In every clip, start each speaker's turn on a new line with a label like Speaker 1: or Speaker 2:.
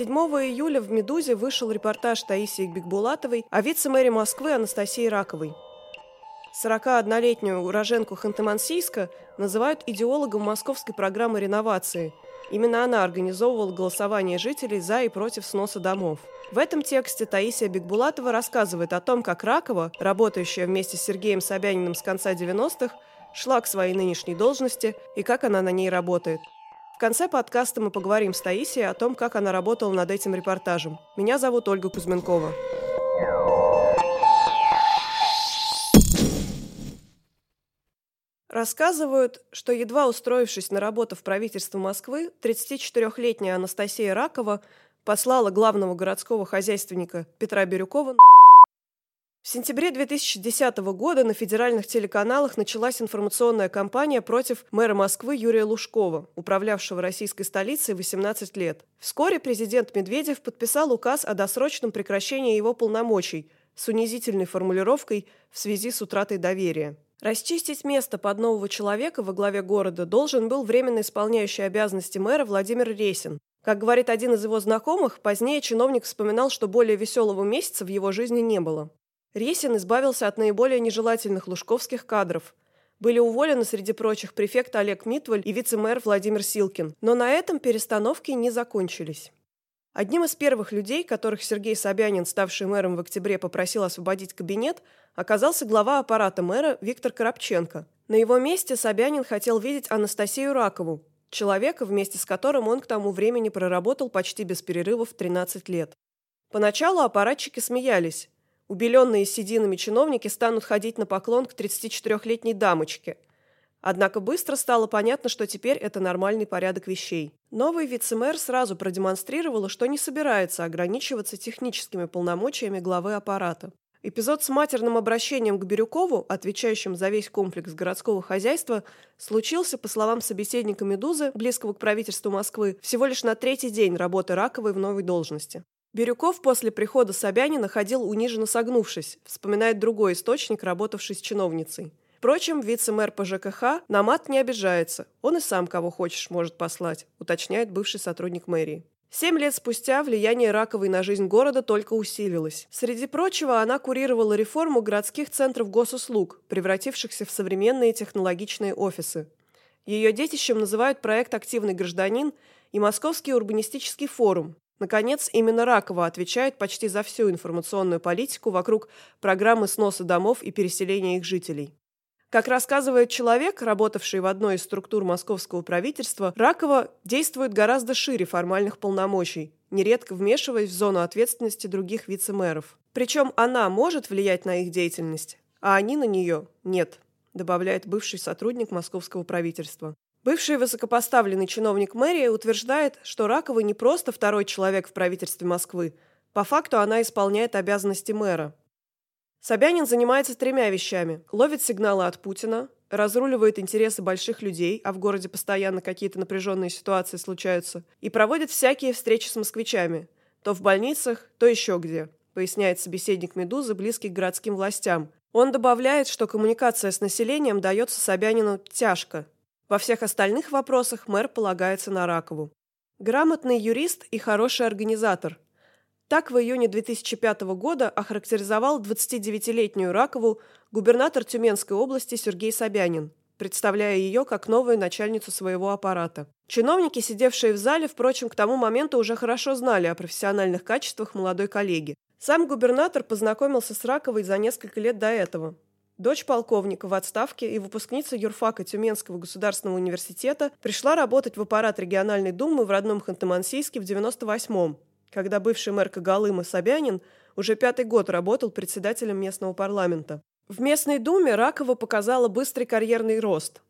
Speaker 1: 7 июля в «Медузе» вышел репортаж Таисии Бекбулатовой о вице-мэре Москвы Анастасии Раковой. 41-летнюю уроженку Ханты-Мансийска называют идеологом московской программы реновации. Именно она организовывала голосование жителей за и против сноса домов. В этом тексте Таисия Бекбулатова рассказывает о том, как Ракова, работающая вместе с Сергеем Собяниным с конца 90-х, шла к своей нынешней должности и как она на ней работает – в конце подкаста мы поговорим с Таисией о том, как она работала над этим репортажем. Меня зовут Ольга Кузьменкова. Рассказывают, что едва устроившись на работу в правительство Москвы, 34-летняя Анастасия Ракова послала главного городского хозяйственника Петра Бирюкова в сентябре 2010 года на федеральных телеканалах началась информационная кампания против мэра Москвы Юрия Лужкова, управлявшего российской столицей 18 лет. Вскоре президент Медведев подписал указ о досрочном прекращении его полномочий с унизительной формулировкой в связи с утратой доверия. Расчистить место под нового человека во главе города должен был временно исполняющий обязанности мэра Владимир Ресин. Как говорит один из его знакомых, позднее чиновник вспоминал, что более веселого месяца в его жизни не было. Ресин избавился от наиболее нежелательных лужковских кадров. Были уволены, среди прочих, префект Олег Митваль и вице-мэр Владимир Силкин. Но на этом перестановки не закончились. Одним из первых людей, которых Сергей Собянин, ставший мэром в октябре, попросил освободить кабинет, оказался глава аппарата мэра Виктор Коробченко. На его месте Собянин хотел видеть Анастасию Ракову, человека, вместе с которым он к тому времени проработал почти без перерывов 13 лет. Поначалу аппаратчики смеялись. Убеленные сединами чиновники станут ходить на поклон к 34-летней дамочке. Однако быстро стало понятно, что теперь это нормальный порядок вещей. Новый вице-мэр сразу продемонстрировала, что не собирается ограничиваться техническими полномочиями главы аппарата. Эпизод с матерным обращением к Бирюкову, отвечающим за весь комплекс городского хозяйства, случился, по словам собеседника «Медузы», близкого к правительству Москвы, всего лишь на третий день работы Раковой в новой должности. Бирюков после прихода Собянина ходил униженно согнувшись, вспоминает другой источник, работавший с чиновницей. Впрочем, вице-мэр по ЖКХ на мат не обижается. Он и сам кого хочешь может послать, уточняет бывший сотрудник мэрии. Семь лет спустя влияние Раковой на жизнь города только усилилось. Среди прочего, она курировала реформу городских центров госуслуг, превратившихся в современные технологичные офисы. Ее детищем называют проект «Активный гражданин» и Московский урбанистический форум, Наконец, именно Ракова отвечает почти за всю информационную политику вокруг программы сноса домов и переселения их жителей. Как рассказывает человек, работавший в одной из структур московского правительства, Ракова действует гораздо шире формальных полномочий, нередко вмешиваясь в зону ответственности других вице-мэров. Причем она может влиять на их деятельность, а они на нее нет, добавляет бывший сотрудник московского правительства. Бывший высокопоставленный чиновник мэрии утверждает, что Ракова не просто второй человек в правительстве Москвы. По факту она исполняет обязанности мэра. Собянин занимается тремя вещами. Ловит сигналы от Путина, разруливает интересы больших людей, а в городе постоянно какие-то напряженные ситуации случаются, и проводит всякие встречи с москвичами. То в больницах, то еще где, поясняет собеседник «Медузы», близкий к городским властям. Он добавляет, что коммуникация с населением дается Собянину тяжко, во всех остальных вопросах мэр полагается на Ракову. Грамотный юрист и хороший организатор. Так в июне 2005 года охарактеризовал 29-летнюю Ракову губернатор Тюменской области Сергей Собянин, представляя ее как новую начальницу своего аппарата. Чиновники, сидевшие в зале, впрочем, к тому моменту уже хорошо знали о профессиональных качествах молодой коллеги. Сам губернатор познакомился с Раковой за несколько лет до этого дочь полковника в отставке и выпускница юрфака Тюменского государственного университета, пришла работать в аппарат региональной думы в родном Ханты-Мансийске в 98-м, когда бывший мэр Кагалыма Собянин уже пятый год работал председателем местного парламента. В местной думе Ракова показала быстрый карьерный рост.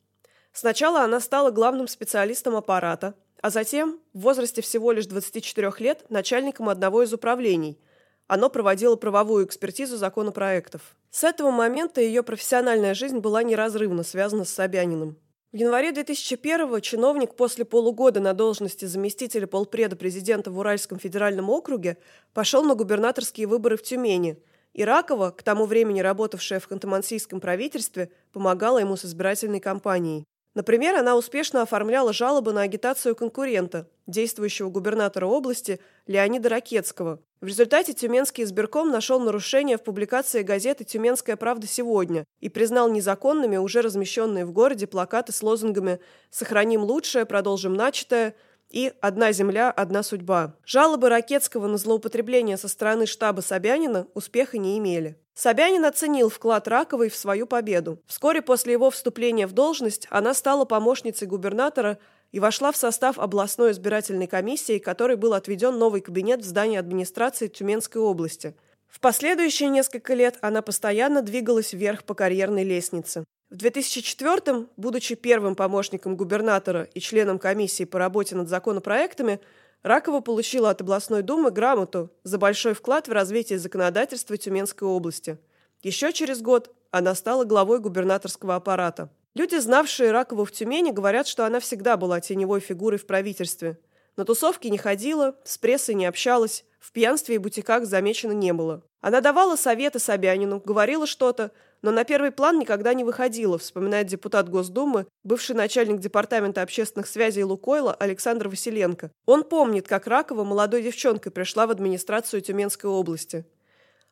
Speaker 1: Сначала она стала главным специалистом аппарата, а затем, в возрасте всего лишь 24 лет, начальником одного из управлений – оно проводило правовую экспертизу законопроектов. С этого момента ее профессиональная жизнь была неразрывно связана с Собяниным. В январе 2001-го чиновник после полугода на должности заместителя полпреда президента в Уральском федеральном округе пошел на губернаторские выборы в Тюмени. И Ракова, к тому времени работавшая в Ханты-Мансийском правительстве, помогала ему с избирательной кампанией. Например, она успешно оформляла жалобы на агитацию конкурента, действующего губернатора области Леонида Ракетского. В результате Тюменский избирком нашел нарушения в публикации газеты «Тюменская правда сегодня» и признал незаконными уже размещенные в городе плакаты с лозунгами «Сохраним лучшее, продолжим начатое», и «Одна земля, одна судьба». Жалобы Ракетского на злоупотребление со стороны штаба Собянина успеха не имели. Собянин оценил вклад Раковой в свою победу. Вскоре после его вступления в должность она стала помощницей губернатора и вошла в состав областной избирательной комиссии, которой был отведен новый кабинет в здании администрации Тюменской области. В последующие несколько лет она постоянно двигалась вверх по карьерной лестнице. В 2004-м, будучи первым помощником губернатора и членом комиссии по работе над законопроектами, Ракова получила от областной думы грамоту за большой вклад в развитие законодательства Тюменской области. Еще через год она стала главой губернаторского аппарата. Люди, знавшие Ракову в Тюмени, говорят, что она всегда была теневой фигурой в правительстве. На тусовки не ходила, с прессой не общалась, в пьянстве и бутиках замечено не было. Она давала советы Собянину, говорила что-то, но на первый план никогда не выходила, вспоминает депутат Госдумы, бывший начальник Департамента общественных связей Лукойла Александр Василенко. Он помнит, как Ракова молодой девчонкой пришла в администрацию Тюменской области.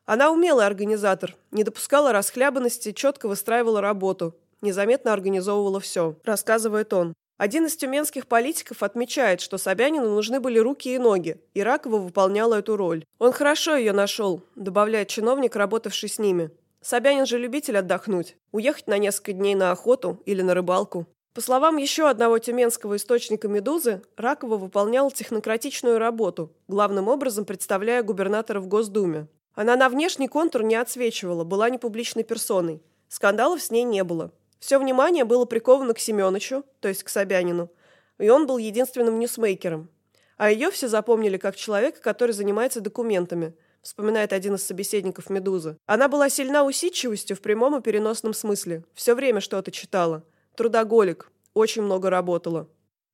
Speaker 1: Она умелый организатор, не допускала расхлябанности, четко выстраивала работу, незаметно организовывала все, рассказывает он. Один из тюменских политиков отмечает, что Собянину нужны были руки и ноги, и Ракова выполняла эту роль. Он хорошо ее нашел, добавляет чиновник, работавший с ними. Собянин же любитель отдохнуть, уехать на несколько дней на охоту или на рыбалку. По словам еще одного тюменского источника «Медузы», Ракова выполняла технократичную работу, главным образом представляя губернатора в Госдуме. Она на внешний контур не отсвечивала, была не публичной персоной. Скандалов с ней не было. Все внимание было приковано к Семеновичу, то есть к Собянину, и он был единственным ньюсмейкером. А ее все запомнили как человека, который занимается документами, вспоминает один из собеседников «Медузы». Она была сильна усидчивостью в прямом и переносном смысле. Все время что-то читала. Трудоголик. Очень много работала.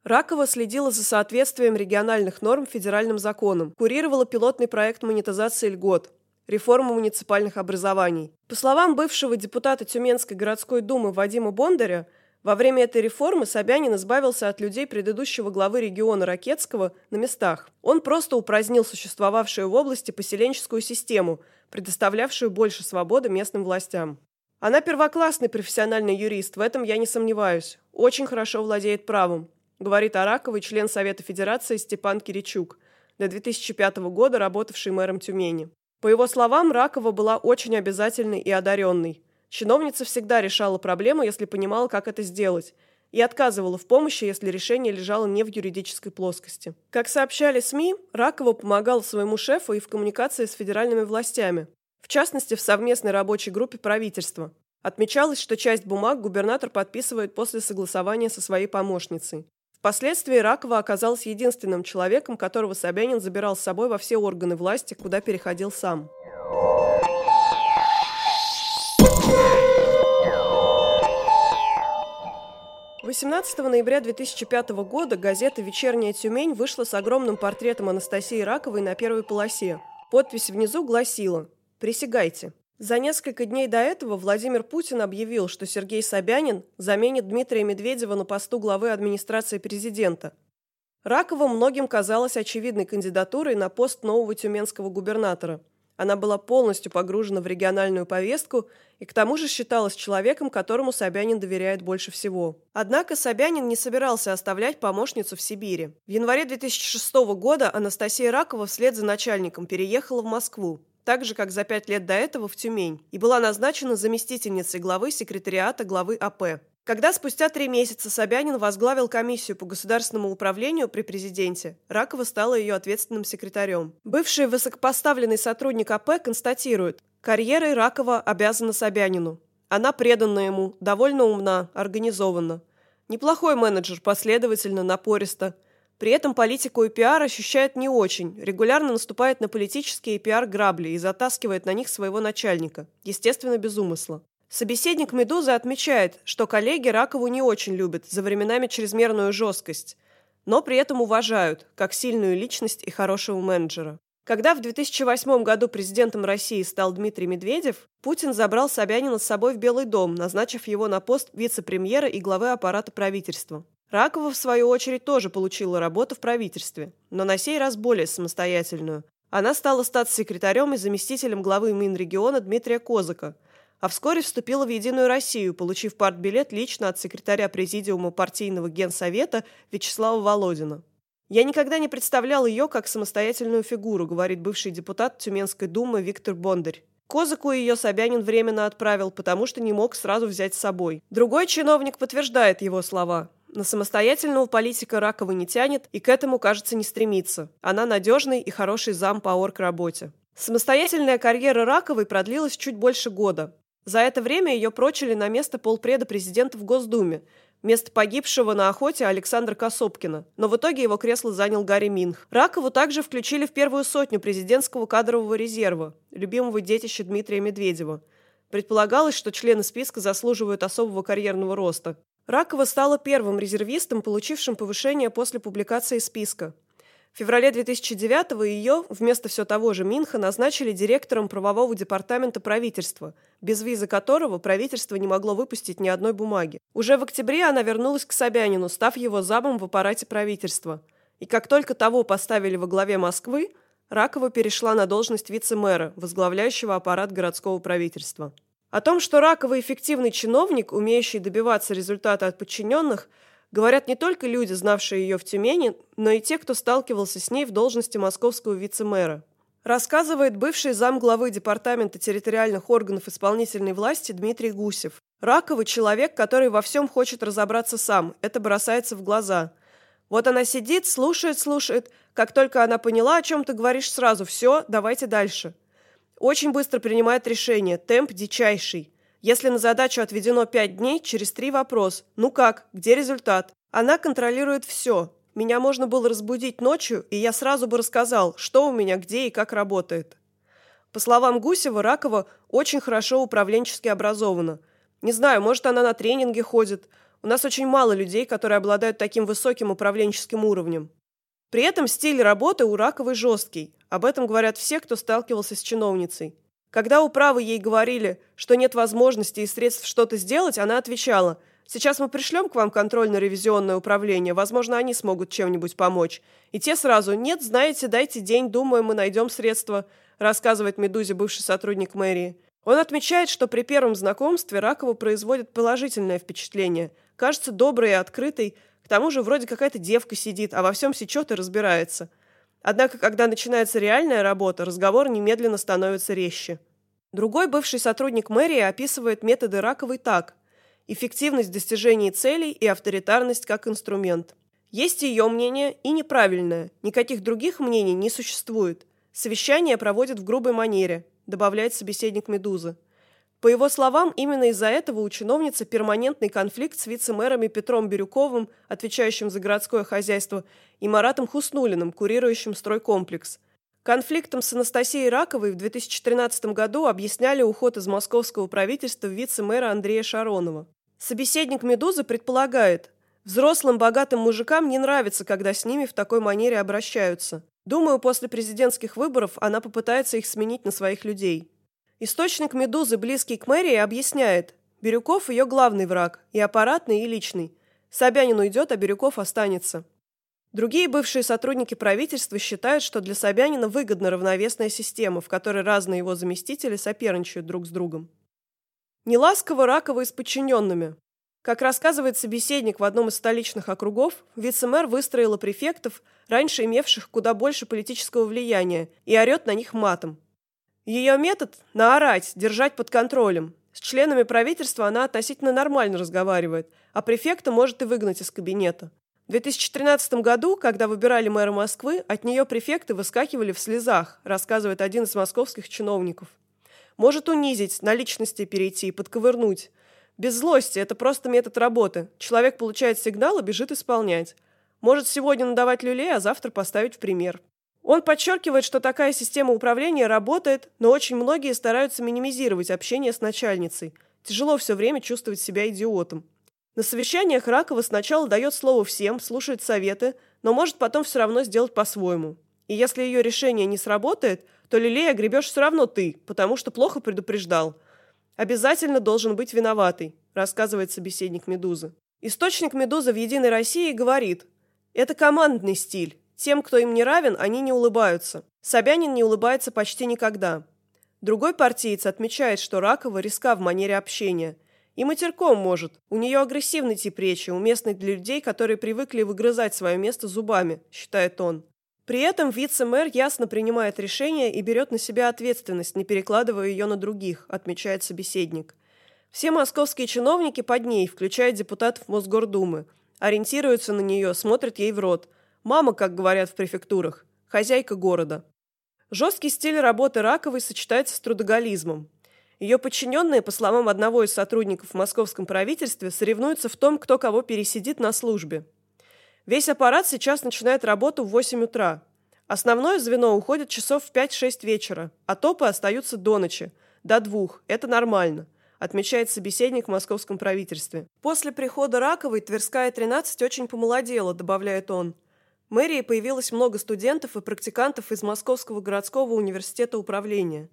Speaker 1: Ракова следила за соответствием региональных норм федеральным законам, курировала пилотный проект монетизации льгот, реформу муниципальных образований. По словам бывшего депутата Тюменской городской думы Вадима Бондаря, во время этой реформы Собянин избавился от людей предыдущего главы региона Ракетского на местах. Он просто упразднил существовавшую в области поселенческую систему, предоставлявшую больше свободы местным властям. Она первоклассный профессиональный юрист, в этом я не сомневаюсь. Очень хорошо владеет правом, говорит Араковый, член Совета Федерации Степан Киричук, до 2005 года работавший мэром Тюмени. По его словам, Ракова была очень обязательной и одаренной. Чиновница всегда решала проблему, если понимала, как это сделать, и отказывала в помощи, если решение лежало не в юридической плоскости. Как сообщали СМИ, Ракова помогал своему шефу и в коммуникации с федеральными властями, в частности, в совместной рабочей группе правительства. Отмечалось, что часть бумаг губернатор подписывает после согласования со своей помощницей. Впоследствии Ракова оказалась единственным человеком, которого Собянин забирал с собой во все органы власти, куда переходил сам. 18 ноября 2005 года газета «Вечерняя Тюмень» вышла с огромным портретом Анастасии Раковой на первой полосе. Подпись внизу гласила «Присягайте». За несколько дней до этого Владимир Путин объявил, что Сергей Собянин заменит Дмитрия Медведева на посту главы администрации президента. Ракова многим казалась очевидной кандидатурой на пост нового тюменского губернатора. Она была полностью погружена в региональную повестку и к тому же считалась человеком, которому Собянин доверяет больше всего. Однако Собянин не собирался оставлять помощницу в Сибири. В январе 2006 года Анастасия Ракова вслед за начальником переехала в Москву так же, как за пять лет до этого в Тюмень, и была назначена заместительницей главы секретариата главы АП. Когда спустя три месяца Собянин возглавил комиссию по государственному управлению при президенте, Ракова стала ее ответственным секретарем. Бывший высокопоставленный сотрудник АП констатирует, карьерой Ракова обязана Собянину. Она предана ему, довольно умна, организована. Неплохой менеджер, последовательно, напористо. При этом политику и пиар ощущает не очень, регулярно наступает на политические и пиар-грабли и затаскивает на них своего начальника, естественно, без умысла. Собеседник «Медузы» отмечает, что коллеги Ракову не очень любят за временами чрезмерную жесткость, но при этом уважают, как сильную личность и хорошего менеджера. Когда в 2008 году президентом России стал Дмитрий Медведев, Путин забрал Собянина с собой в Белый дом, назначив его на пост вице-премьера и главы аппарата правительства. Ракова, в свою очередь, тоже получила работу в правительстве, но на сей раз более самостоятельную. Она стала статс-секретарем и заместителем главы Минрегиона Дмитрия Козака, а вскоре вступила в «Единую Россию», получив партбилет лично от секретаря Президиума партийного генсовета Вячеслава Володина. «Я никогда не представлял ее как самостоятельную фигуру», говорит бывший депутат Тюменской думы Виктор Бондарь. Козаку ее Собянин временно отправил, потому что не мог сразу взять с собой. Другой чиновник подтверждает его слова. На самостоятельного политика Ракова не тянет и к этому, кажется, не стремится. Она надежный и хороший зам по орг-работе. Самостоятельная карьера Раковой продлилась чуть больше года. За это время ее прочили на место полпреда президента в Госдуме, Место погибшего на охоте Александра Косопкина, но в итоге его кресло занял Гарри Минх. Ракову также включили в первую сотню президентского кадрового резерва, любимого детища Дмитрия Медведева. Предполагалось, что члены списка заслуживают особого карьерного роста. Ракова стала первым резервистом, получившим повышение после публикации списка. В феврале 2009-го ее, вместо все того же Минха, назначили директором правового департамента правительства, без визы которого правительство не могло выпустить ни одной бумаги. Уже в октябре она вернулась к Собянину, став его замом в аппарате правительства. И как только того поставили во главе Москвы, Ракова перешла на должность вице-мэра, возглавляющего аппарат городского правительства. О том, что Ракова эффективный чиновник, умеющий добиваться результата от подчиненных – Говорят не только люди, знавшие ее в Тюмени, но и те, кто сталкивался с ней в должности московского вице-мэра. Рассказывает бывший зам главы Департамента территориальных органов исполнительной власти Дмитрий Гусев. Раковый человек, который во всем хочет разобраться сам. Это бросается в глаза. Вот она сидит, слушает, слушает. Как только она поняла, о чем ты говоришь, сразу «все, давайте дальше». Очень быстро принимает решение, темп дичайший. Если на задачу отведено 5 дней, через 3 вопрос. Ну как? Где результат? Она контролирует все. Меня можно было разбудить ночью, и я сразу бы рассказал, что у меня, где и как работает. По словам Гусева, Ракова очень хорошо управленчески образована. Не знаю, может, она на тренинги ходит. У нас очень мало людей, которые обладают таким высоким управленческим уровнем. При этом стиль работы у Раковой жесткий. Об этом говорят все, кто сталкивался с чиновницей. Когда управы ей говорили, что нет возможности и средств что-то сделать, она отвечала «Сейчас мы пришлем к вам контрольно-ревизионное управление, возможно, они смогут чем-нибудь помочь». И те сразу «Нет, знаете, дайте день, думаю, мы найдем средства», рассказывает Медузе бывший сотрудник мэрии. Он отмечает, что при первом знакомстве Ракова производит положительное впечатление. Кажется доброй и открытой, к тому же вроде какая-то девка сидит, а во всем сечет и разбирается – Однако, когда начинается реальная работа, разговор немедленно становится резче. Другой бывший сотрудник мэрии описывает методы Раковой так – эффективность достижения целей и авторитарность как инструмент. Есть ее мнение и неправильное, никаких других мнений не существует. Совещание проводят в грубой манере, добавляет собеседник «Медузы». По его словам, именно из-за этого у чиновницы перманентный конфликт с вице-мэрами Петром Бирюковым, отвечающим за городское хозяйство, и Маратом Хуснулиным, курирующим стройкомплекс. Конфликтом с Анастасией Раковой в 2013 году объясняли уход из московского правительства вице-мэра Андрея Шаронова. Собеседник «Медузы» предполагает, взрослым богатым мужикам не нравится, когда с ними в такой манере обращаются. Думаю, после президентских выборов она попытается их сменить на своих людей. Источник «Медузы», близкий к мэрии, объясняет, Бирюков – ее главный враг, и аппаратный, и личный. Собянин уйдет, а Бирюков останется. Другие бывшие сотрудники правительства считают, что для Собянина выгодна равновесная система, в которой разные его заместители соперничают друг с другом. Неласково Ракова и с подчиненными. Как рассказывает собеседник в одном из столичных округов, вице-мэр выстроила префектов, раньше имевших куда больше политического влияния, и орет на них матом. Ее метод – наорать, держать под контролем. С членами правительства она относительно нормально разговаривает, а префекта может и выгнать из кабинета. В 2013 году, когда выбирали мэра Москвы, от нее префекты выскакивали в слезах, рассказывает один из московских чиновников. Может унизить, на личности перейти, подковырнуть. Без злости, это просто метод работы. Человек получает сигнал и бежит исполнять. Может сегодня надавать люлей, а завтра поставить в пример. Он подчеркивает, что такая система управления работает, но очень многие стараются минимизировать общение с начальницей. Тяжело все время чувствовать себя идиотом. На совещаниях Ракова сначала дает слово всем, слушает советы, но может потом все равно сделать по-своему. И если ее решение не сработает, то лилей огребешь все равно ты, потому что плохо предупреждал. Обязательно должен быть виноватый, рассказывает собеседник «Медузы». Источник «Медузы» в «Единой России» говорит, это командный стиль. Тем, кто им не равен, они не улыбаются. Собянин не улыбается почти никогда. Другой партиец отмечает, что Ракова риска в манере общения. И матерком может. У нее агрессивный тип речи, уместный для людей, которые привыкли выгрызать свое место зубами, считает он. При этом вице-мэр ясно принимает решение и берет на себя ответственность, не перекладывая ее на других, отмечает собеседник. Все московские чиновники под ней, включая депутатов Мосгордумы, ориентируются на нее, смотрят ей в рот. Мама, как говорят в префектурах, хозяйка города. Жесткий стиль работы Раковой сочетается с трудоголизмом. Ее подчиненные, по словам одного из сотрудников в московском правительстве, соревнуются в том, кто кого пересидит на службе. Весь аппарат сейчас начинает работу в 8 утра. Основное звено уходит часов в 5-6 вечера, а топы остаются до ночи, до двух. Это нормально отмечает собеседник в московском правительстве. После прихода Раковой Тверская 13 очень помолодела, добавляет он. Мэрии появилось много студентов и практикантов из Московского городского университета управления.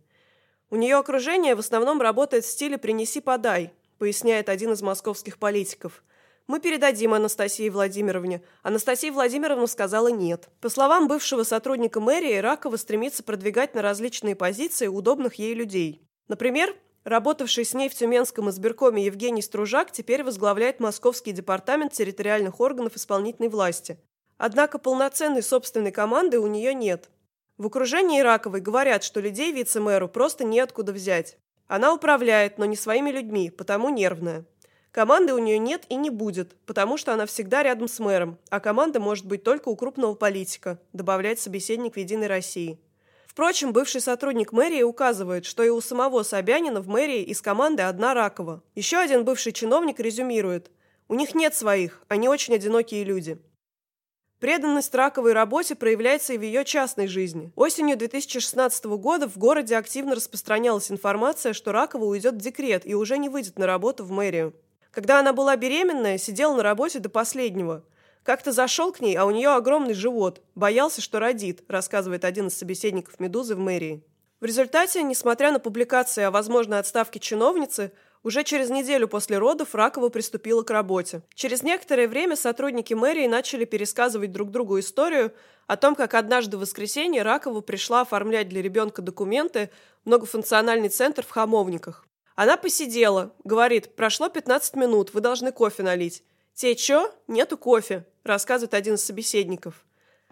Speaker 1: У нее окружение в основном работает в стиле «принеси-подай», поясняет один из московских политиков – мы передадим Анастасии Владимировне. Анастасия Владимировна сказала нет. По словам бывшего сотрудника мэрии, Ракова стремится продвигать на различные позиции удобных ей людей. Например, работавший с ней в Тюменском избиркоме Евгений Стружак теперь возглавляет Московский департамент территориальных органов исполнительной власти. Однако полноценной собственной команды у нее нет. В окружении Раковой говорят, что людей вице-мэру просто неоткуда взять. Она управляет, но не своими людьми, потому нервная. Команды у нее нет и не будет, потому что она всегда рядом с мэром, а команда может быть только у крупного политика, добавляет собеседник в «Единой России». Впрочем, бывший сотрудник мэрии указывает, что и у самого Собянина в мэрии из команды одна Ракова. Еще один бывший чиновник резюмирует. У них нет своих, они очень одинокие люди. Преданность раковой работе проявляется и в ее частной жизни. Осенью 2016 года в городе активно распространялась информация, что Ракова уйдет в декрет и уже не выйдет на работу в мэрию. Когда она была беременная, сидел на работе до последнего. Как-то зашел к ней, а у нее огромный живот. Боялся, что родит, рассказывает один из собеседников «Медузы» в мэрии. В результате, несмотря на публикации о возможной отставке чиновницы, уже через неделю после родов Ракова приступила к работе. Через некоторое время сотрудники мэрии начали пересказывать друг другу историю о том, как однажды в воскресенье Ракова пришла оформлять для ребенка документы в многофункциональный центр в Хамовниках. Она посидела, говорит, прошло 15 минут, вы должны кофе налить. Те, чё? Нету кофе, рассказывает один из собеседников.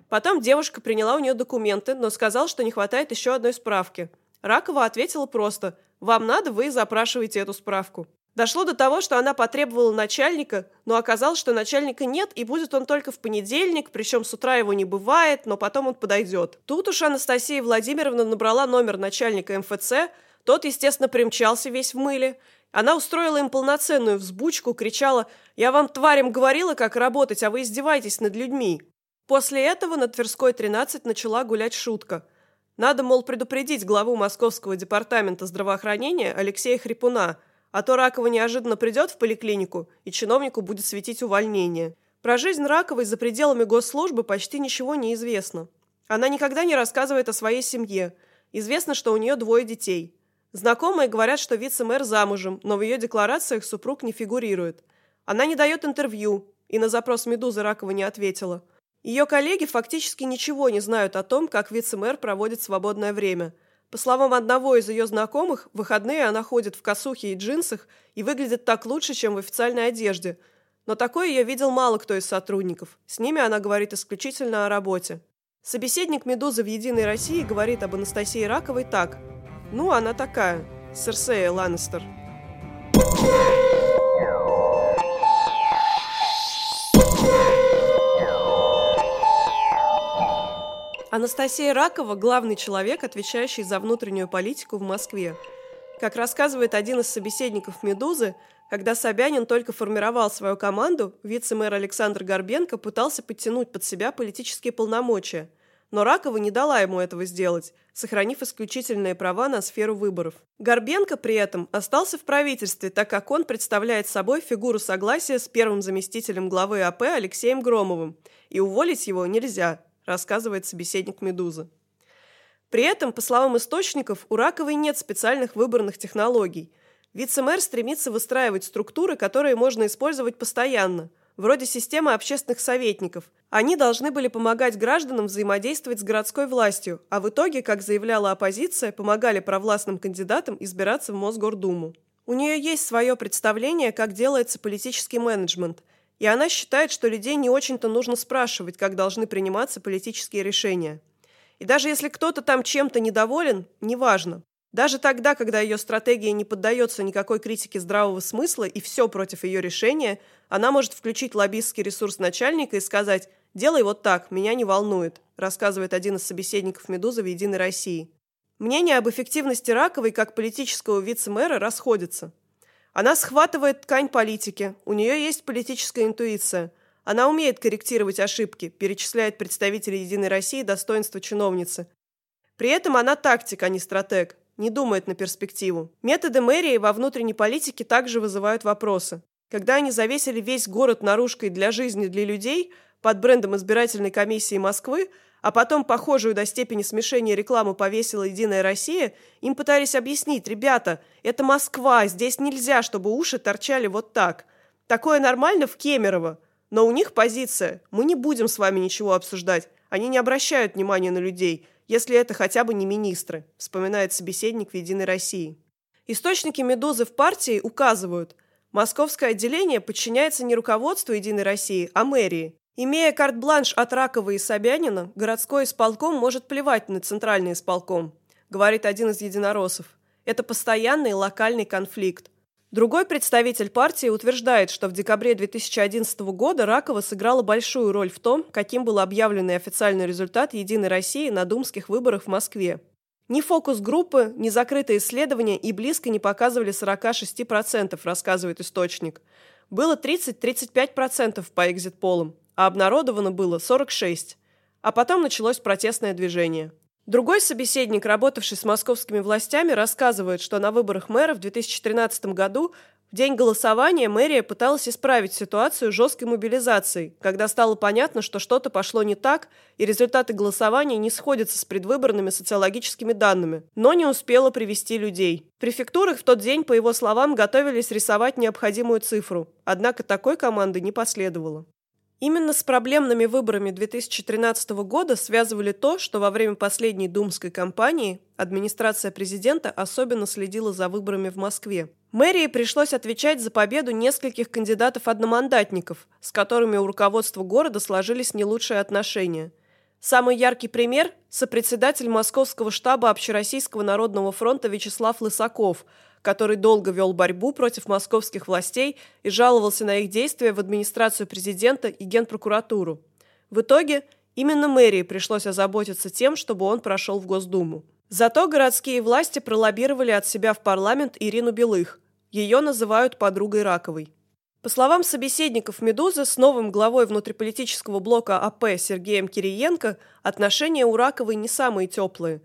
Speaker 1: Потом девушка приняла у нее документы, но сказал, что не хватает еще одной справки. Ракова ответила просто «Вам надо, вы запрашиваете эту справку». Дошло до того, что она потребовала начальника, но оказалось, что начальника нет, и будет он только в понедельник, причем с утра его не бывает, но потом он подойдет. Тут уж Анастасия Владимировна набрала номер начальника МФЦ, тот, естественно, примчался весь в мыле. Она устроила им полноценную взбучку, кричала «Я вам, тварям, говорила, как работать, а вы издеваетесь над людьми». После этого на Тверской 13 начала гулять шутка. Надо, мол, предупредить главу Московского департамента здравоохранения Алексея Хрипуна, а то Ракова неожиданно придет в поликлинику, и чиновнику будет светить увольнение. Про жизнь Раковой за пределами госслужбы почти ничего не известно. Она никогда не рассказывает о своей семье. Известно, что у нее двое детей – Знакомые говорят, что вице-мэр замужем, но в ее декларациях супруг не фигурирует. Она не дает интервью и на запрос «Медузы» Ракова не ответила. Ее коллеги фактически ничего не знают о том, как вице-мэр проводит свободное время. По словам одного из ее знакомых, в выходные она ходит в косухе и джинсах и выглядит так лучше, чем в официальной одежде. Но такое ее видел мало кто из сотрудников. С ними она говорит исключительно о работе. Собеседник «Медузы» в «Единой России» говорит об Анастасии Раковой так – ну, она такая, Серсея Ланнистер. Анастасия Ракова – главный человек, отвечающий за внутреннюю политику в Москве. Как рассказывает один из собеседников «Медузы», когда Собянин только формировал свою команду, вице-мэр Александр Горбенко пытался подтянуть под себя политические полномочия – но Ракова не дала ему этого сделать, сохранив исключительные права на сферу выборов. Горбенко при этом остался в правительстве, так как он представляет собой фигуру согласия с первым заместителем главы АП Алексеем Громовым, и уволить его нельзя. Рассказывает собеседник «Медузы». При этом, по словам источников, у Раковой нет специальных выборных технологий. Вице-мэр стремится выстраивать структуры, которые можно использовать постоянно, вроде системы общественных советников. Они должны были помогать гражданам взаимодействовать с городской властью, а в итоге, как заявляла оппозиция, помогали провластным кандидатам избираться в Мосгордуму. У нее есть свое представление, как делается политический менеджмент, и она считает, что людей не очень-то нужно спрашивать, как должны приниматься политические решения. И даже если кто-то там чем-то недоволен, неважно. Даже тогда, когда ее стратегия не поддается никакой критике здравого смысла и все против ее решения, она может включить лоббистский ресурс начальника и сказать «делай вот так, меня не волнует», рассказывает один из собеседников «Медузы» в «Единой России». Мнения об эффективности Раковой как политического вице-мэра расходятся. Она схватывает ткань политики, у нее есть политическая интуиция – она умеет корректировать ошибки, перечисляет представители «Единой России» достоинства чиновницы. При этом она тактик, а не стратег, не думает на перспективу. Методы мэрии во внутренней политике также вызывают вопросы. Когда они завесили весь город наружкой для жизни для людей под брендом избирательной комиссии Москвы, а потом похожую до степени смешения рекламу повесила «Единая Россия», им пытались объяснить, ребята, это Москва, здесь нельзя, чтобы уши торчали вот так. Такое нормально в Кемерово. Но у них позиция «мы не будем с вами ничего обсуждать». Они не обращают внимания на людей, если это хотя бы не министры, вспоминает собеседник в «Единой России». Источники «Медузы» в партии указывают, московское отделение подчиняется не руководству «Единой России», а мэрии. Имея карт-бланш от Ракова и Собянина, городской исполком может плевать на центральный исполком, говорит один из единороссов. Это постоянный локальный конфликт. Другой представитель партии утверждает, что в декабре 2011 года Ракова сыграла большую роль в том, каким был объявленный официальный результат «Единой России» на думских выборах в Москве. Ни фокус группы, ни закрытые исследования и близко не показывали 46%, рассказывает источник. Было 30-35% по экзит-полам, а обнародовано было 46%. А потом началось протестное движение – Другой собеседник, работавший с московскими властями, рассказывает, что на выборах мэра в 2013 году в день голосования мэрия пыталась исправить ситуацию жесткой мобилизацией, когда стало понятно, что что-то пошло не так, и результаты голосования не сходятся с предвыборными социологическими данными, но не успела привести людей. В префектурах в тот день, по его словам, готовились рисовать необходимую цифру, однако такой команды не последовало. Именно с проблемными выборами 2013 года связывали то, что во время последней думской кампании администрация президента особенно следила за выборами в Москве. Мэрии пришлось отвечать за победу нескольких кандидатов-одномандатников, с которыми у руководства города сложились не лучшие отношения. Самый яркий пример – сопредседатель Московского штаба Общероссийского народного фронта Вячеслав Лысаков – который долго вел борьбу против московских властей и жаловался на их действия в администрацию президента и генпрокуратуру. В итоге именно мэрии пришлось озаботиться тем, чтобы он прошел в Госдуму. Зато городские власти пролоббировали от себя в парламент Ирину Белых. Ее называют подругой Раковой. По словам собеседников «Медузы», с новым главой внутриполитического блока АП Сергеем Кириенко отношения у Раковой не самые теплые.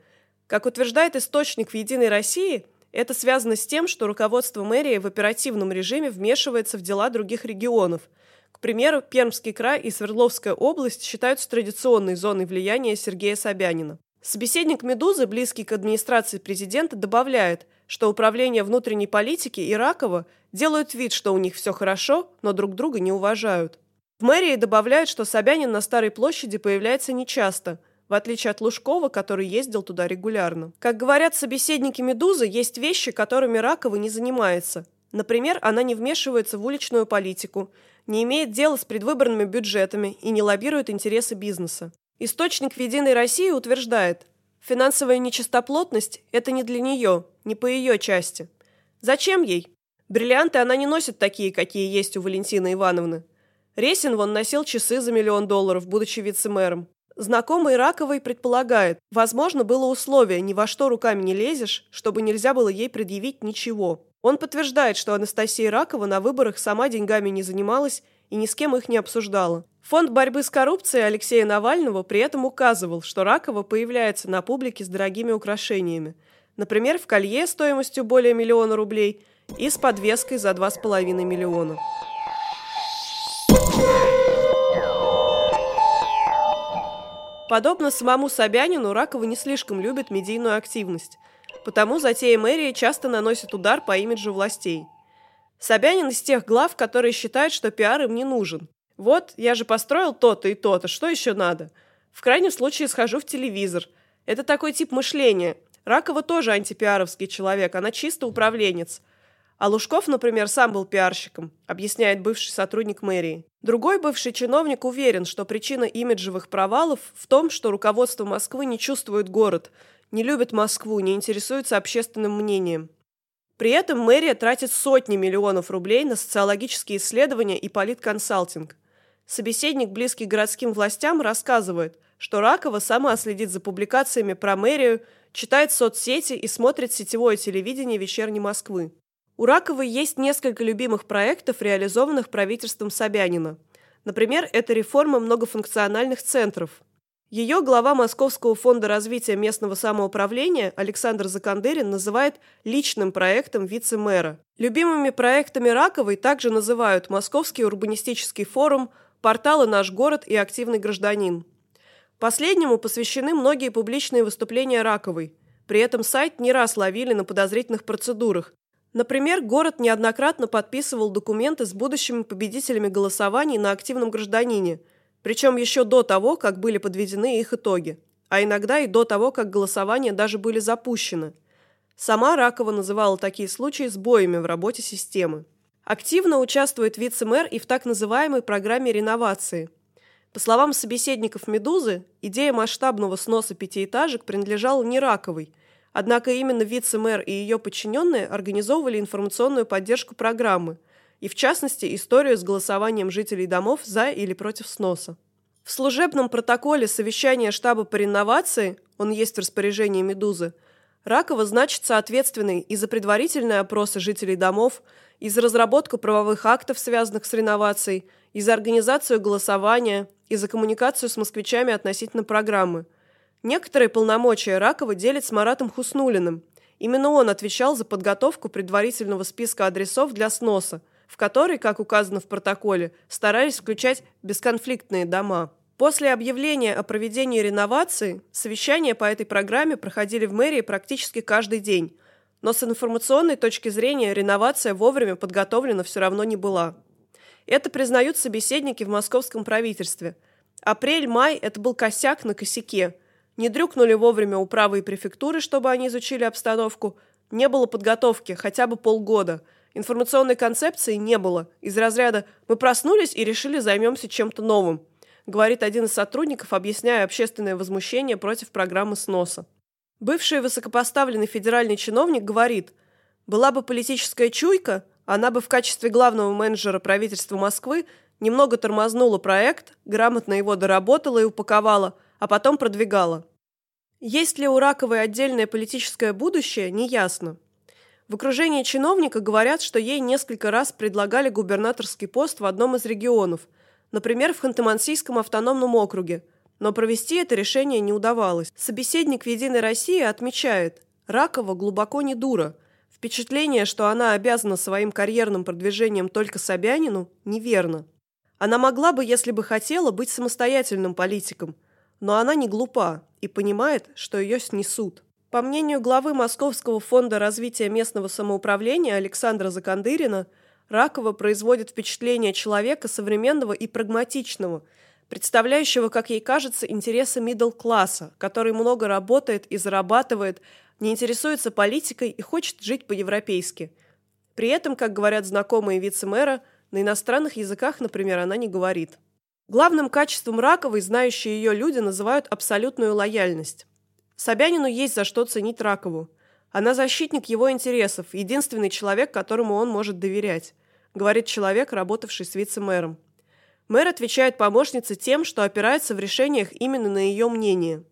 Speaker 1: Как утверждает источник в «Единой России», это связано с тем, что руководство мэрии в оперативном режиме вмешивается в дела других регионов. К примеру, Пермский край и Свердловская область считаются традиционной зоной влияния Сергея Собянина. Собеседник «Медузы», близкий к администрации президента, добавляет, что управление внутренней политики и Ракова делают вид, что у них все хорошо, но друг друга не уважают. В мэрии добавляют, что Собянин на Старой площади появляется нечасто – в отличие от Лужкова, который ездил туда регулярно. Как говорят собеседники «Медузы», есть вещи, которыми Ракова не занимается. Например, она не вмешивается в уличную политику, не имеет дела с предвыборными бюджетами и не лоббирует интересы бизнеса. Источник в «Единой России» утверждает, финансовая нечистоплотность – это не для нее, не по ее части. Зачем ей? Бриллианты она не носит такие, какие есть у Валентины Ивановны. Ресин вон носил часы за миллион долларов, будучи вице-мэром. Знакомый Раковой предполагает, возможно, было условие «ни во что руками не лезешь», чтобы нельзя было ей предъявить ничего. Он подтверждает, что Анастасия Ракова на выборах сама деньгами не занималась и ни с кем их не обсуждала. Фонд борьбы с коррупцией Алексея Навального при этом указывал, что Ракова появляется на публике с дорогими украшениями. Например, в колье стоимостью более миллиона рублей и с подвеской за 2,5 миллиона. Подобно самому Собянину, Ракова не слишком любит медийную активность, потому затея мэрии часто наносит удар по имиджу властей. Собянин из тех глав, которые считают, что пиар им не нужен. Вот, я же построил то-то и то-то, что еще надо? В крайнем случае схожу в телевизор. Это такой тип мышления. Ракова тоже антипиаровский человек, она чисто управленец. А Лужков, например, сам был пиарщиком, объясняет бывший сотрудник мэрии. Другой бывший чиновник уверен, что причина имиджевых провалов в том, что руководство Москвы не чувствует город, не любит Москву, не интересуется общественным мнением. При этом мэрия тратит сотни миллионов рублей на социологические исследования и политконсалтинг. Собеседник, близкий городским властям, рассказывает, что Ракова сама следит за публикациями про мэрию, читает соцсети и смотрит сетевое телевидение вечерней Москвы. У Раковой есть несколько любимых проектов, реализованных правительством Собянина. Например, это реформа многофункциональных центров. Ее глава Московского фонда развития местного самоуправления Александр Закандырин называет личным проектом вице-мэра. Любимыми проектами Раковой также называют Московский урбанистический форум, порталы «Наш город» и «Активный гражданин». Последнему посвящены многие публичные выступления Раковой. При этом сайт не раз ловили на подозрительных процедурах, Например, город неоднократно подписывал документы с будущими победителями голосований на активном гражданине, причем еще до того, как были подведены их итоги, а иногда и до того, как голосования даже были запущены. Сама Ракова называла такие случаи сбоями в работе системы. Активно участвует вице-мэр и в так называемой программе реновации. По словам собеседников «Медузы», идея масштабного сноса пятиэтажек принадлежала не Раковой – Однако именно вице-мэр и ее подчиненные организовывали информационную поддержку программы, и в частности историю с голосованием жителей домов за или против сноса. В служебном протоколе совещания штаба по реновации, он есть в распоряжении «Медузы», Ракова значится ответственной и за предварительные опросы жителей домов, и за разработку правовых актов, связанных с реновацией, и за организацию голосования, и за коммуникацию с москвичами относительно программы – Некоторые полномочия Ракова делит с Маратом Хуснулиным. Именно он отвечал за подготовку предварительного списка адресов для сноса, в который, как указано в протоколе, старались включать бесконфликтные дома. После объявления о проведении реновации совещания по этой программе проходили в мэрии практически каждый день, но с информационной точки зрения реновация вовремя подготовлена все равно не была. Это признают собеседники в московском правительстве. Апрель-май – это был косяк на косяке – не дрюкнули вовремя управы и префектуры, чтобы они изучили обстановку. Не было подготовки, хотя бы полгода. Информационной концепции не было. Из разряда «мы проснулись и решили займемся чем-то новым», говорит один из сотрудников, объясняя общественное возмущение против программы сноса. Бывший высокопоставленный федеральный чиновник говорит, была бы политическая чуйка, она бы в качестве главного менеджера правительства Москвы немного тормознула проект, грамотно его доработала и упаковала – а потом продвигала. Есть ли у Раковой отдельное политическое будущее, неясно. В окружении чиновника говорят, что ей несколько раз предлагали губернаторский пост в одном из регионов, например, в Ханты-Мансийском автономном округе, но провести это решение не удавалось. Собеседник в «Единой России» отмечает, Ракова глубоко не дура. Впечатление, что она обязана своим карьерным продвижением только Собянину, неверно. Она могла бы, если бы хотела, быть самостоятельным политиком – но она не глупа и понимает, что ее снесут. По мнению главы Московского фонда развития местного самоуправления Александра Закандырина, Ракова производит впечатление человека современного и прагматичного, представляющего, как ей кажется, интересы мидл-класса, который много работает и зарабатывает, не интересуется политикой и хочет жить по-европейски. При этом, как говорят знакомые вице-мэра, на иностранных языках, например, она не говорит. Главным качеством Раковой знающие ее люди называют абсолютную лояльность. Собянину есть за что ценить Ракову. Она защитник его интересов, единственный человек, которому он может доверять, говорит человек, работавший с вице-мэром. Мэр отвечает помощнице тем, что опирается в решениях именно на ее мнение.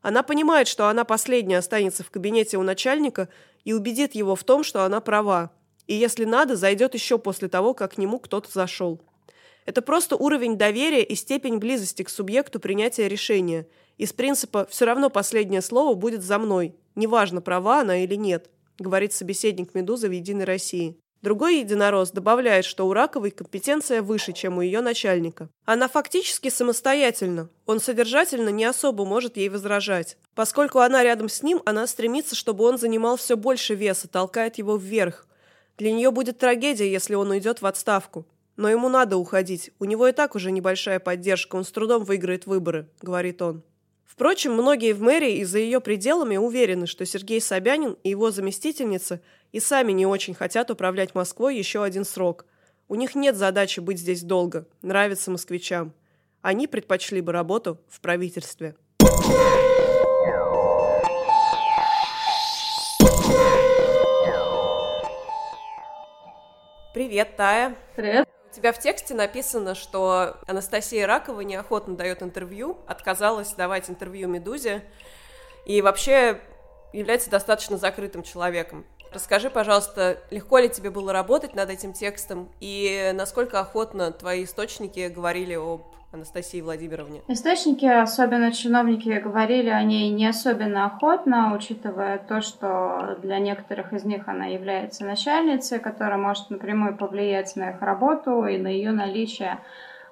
Speaker 1: Она понимает, что она последняя останется в кабинете у начальника и убедит его в том, что она права. И если надо, зайдет еще после того, как к нему кто-то зашел. Это просто уровень доверия и степень близости к субъекту принятия решения. Из принципа «все равно последнее слово будет за мной, неважно, права она или нет», говорит собеседник «Медузы» в «Единой России». Другой единорос добавляет, что у Раковой компетенция выше, чем у ее начальника. Она фактически самостоятельна. Он содержательно не особо может ей возражать. Поскольку она рядом с ним, она стремится, чтобы он занимал все больше веса, толкает его вверх. Для нее будет трагедия, если он уйдет в отставку. Но ему надо уходить. У него и так уже небольшая поддержка, он с трудом выиграет выборы, говорит он. Впрочем, многие в мэрии и за ее пределами уверены, что Сергей Собянин и его заместительница и сами не очень хотят управлять Москвой еще один срок. У них нет задачи быть здесь долго, нравится москвичам. Они предпочли бы работу в правительстве. Привет, Тая.
Speaker 2: Привет.
Speaker 1: Тебя в тексте написано, что Анастасия Ракова неохотно дает интервью, отказалась давать интервью «Медузе» и вообще является достаточно закрытым человеком. Расскажи, пожалуйста, легко ли тебе было работать над этим текстом и насколько охотно твои источники говорили об Анастасии Владимировне?
Speaker 2: Источники, особенно чиновники, говорили о ней не особенно охотно, учитывая то, что для некоторых из них она является начальницей, которая может напрямую повлиять на их работу и на ее наличие.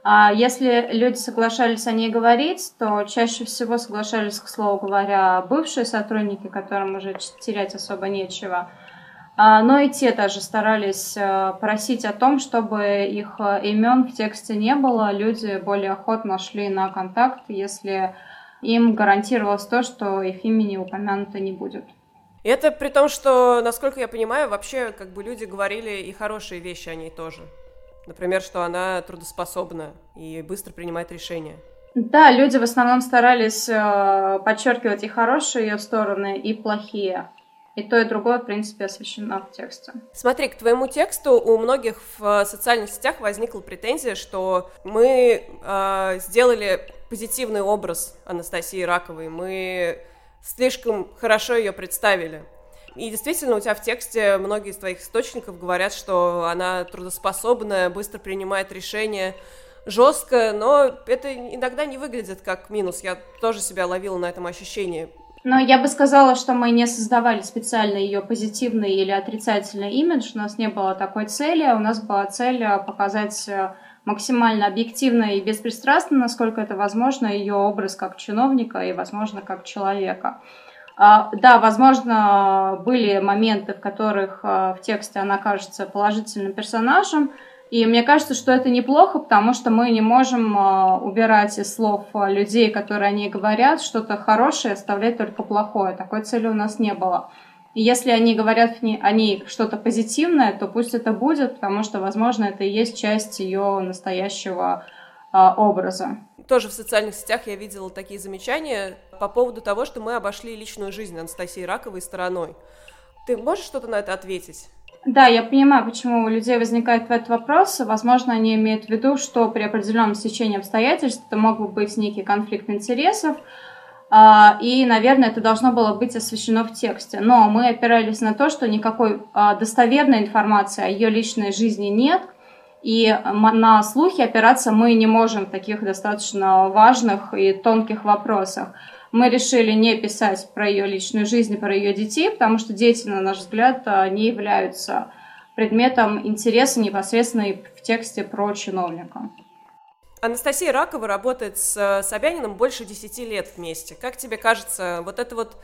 Speaker 2: А если люди соглашались о ней говорить, то чаще всего соглашались, к слову говоря, бывшие сотрудники, которым уже терять особо нечего – но и те даже старались э, просить о том, чтобы их э, имен в тексте не было. Люди более охотно шли на контакт, если им гарантировалось то, что их имени упомянуто не будет.
Speaker 1: И это при том, что, насколько я понимаю, вообще как бы люди говорили и хорошие вещи о ней тоже. Например, что она трудоспособна и быстро принимает решения.
Speaker 2: Да, люди в основном старались э, подчеркивать и хорошие ее стороны, и плохие. И то, и другое, в принципе, освещено в тексте.
Speaker 1: Смотри, к твоему тексту у многих в социальных сетях возникла претензия, что мы э, сделали позитивный образ Анастасии Раковой, мы слишком хорошо ее представили. И действительно, у тебя в тексте многие из твоих источников говорят, что она трудоспособная, быстро принимает решения, жестко, но это иногда не выглядит как минус. Я тоже себя ловила на этом ощущении.
Speaker 2: Но я бы сказала, что мы не создавали специально ее позитивный или отрицательный имидж. У нас не было такой цели. У нас была цель э, показать э, максимально объективно и беспристрастно, насколько это возможно, ее образ как чиновника и, возможно, как человека. А, да, возможно, были моменты, в которых э, в тексте она кажется положительным персонажем, и мне кажется, что это неплохо, потому что мы не можем э, убирать из слов э, людей, которые о ней говорят, что-то хорошее, оставлять только плохое. Такой цели у нас не было. И если они говорят о ней что-то позитивное, то пусть это будет, потому что, возможно, это и есть часть ее настоящего э, образа.
Speaker 1: Тоже в социальных сетях я видела такие замечания по поводу того, что мы обошли личную жизнь Анастасии Раковой стороной. Ты можешь что-то на это ответить?
Speaker 2: Да, я понимаю, почему у людей возникает этот вопрос. Возможно, они имеют в виду, что при определенном стечении обстоятельств это мог бы быть некий конфликт интересов, а, и, наверное, это должно было быть освещено в тексте. Но мы опирались на то, что никакой а, достоверной информации о ее личной жизни нет, и на слухи опираться мы не можем в таких достаточно важных и тонких вопросах мы решили не писать про ее личную жизнь про ее детей, потому что дети, на наш взгляд, не являются предметом интереса непосредственно в тексте про чиновника.
Speaker 1: Анастасия Ракова работает с Собяниным больше 10 лет вместе. Как тебе кажется, вот это вот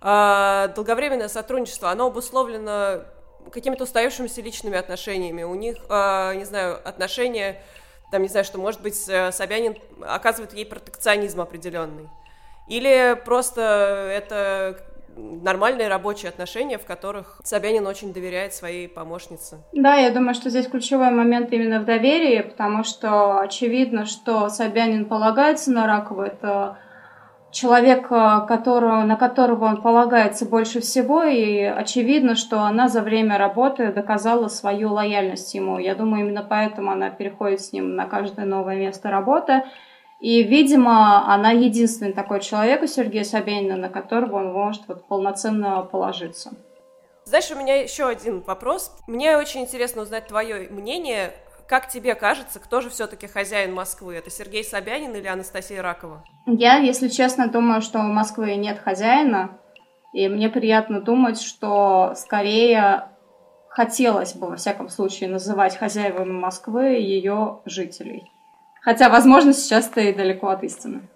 Speaker 1: э, долговременное сотрудничество, оно обусловлено какими-то устоявшимися личными отношениями? У них, э, не знаю, отношения, там, не знаю, что, может быть, э, Собянин оказывает ей протекционизм определенный? Или просто это нормальные рабочие отношения, в которых Собянин очень доверяет своей помощнице.
Speaker 2: Да, я думаю, что здесь ключевой момент именно в доверии, потому что очевидно, что Собянин полагается на Ракову. Это человек, которого, на которого он полагается больше всего, и очевидно, что она за время работы доказала свою лояльность ему. Я думаю, именно поэтому она переходит с ним на каждое новое место работы. И, видимо, она единственный такой человек у Сергея Собянина, на которого он может вот полноценно положиться.
Speaker 1: Знаешь, у меня еще один вопрос. Мне очень интересно узнать твое мнение. Как тебе кажется, кто же все-таки хозяин Москвы? Это Сергей Собянин или Анастасия Ракова?
Speaker 2: Я, если честно, думаю, что у Москвы нет хозяина. И мне приятно думать, что скорее хотелось бы, во всяком случае, называть хозяевами Москвы ее жителей. Хотя, возможно, сейчас ты далеко от истины.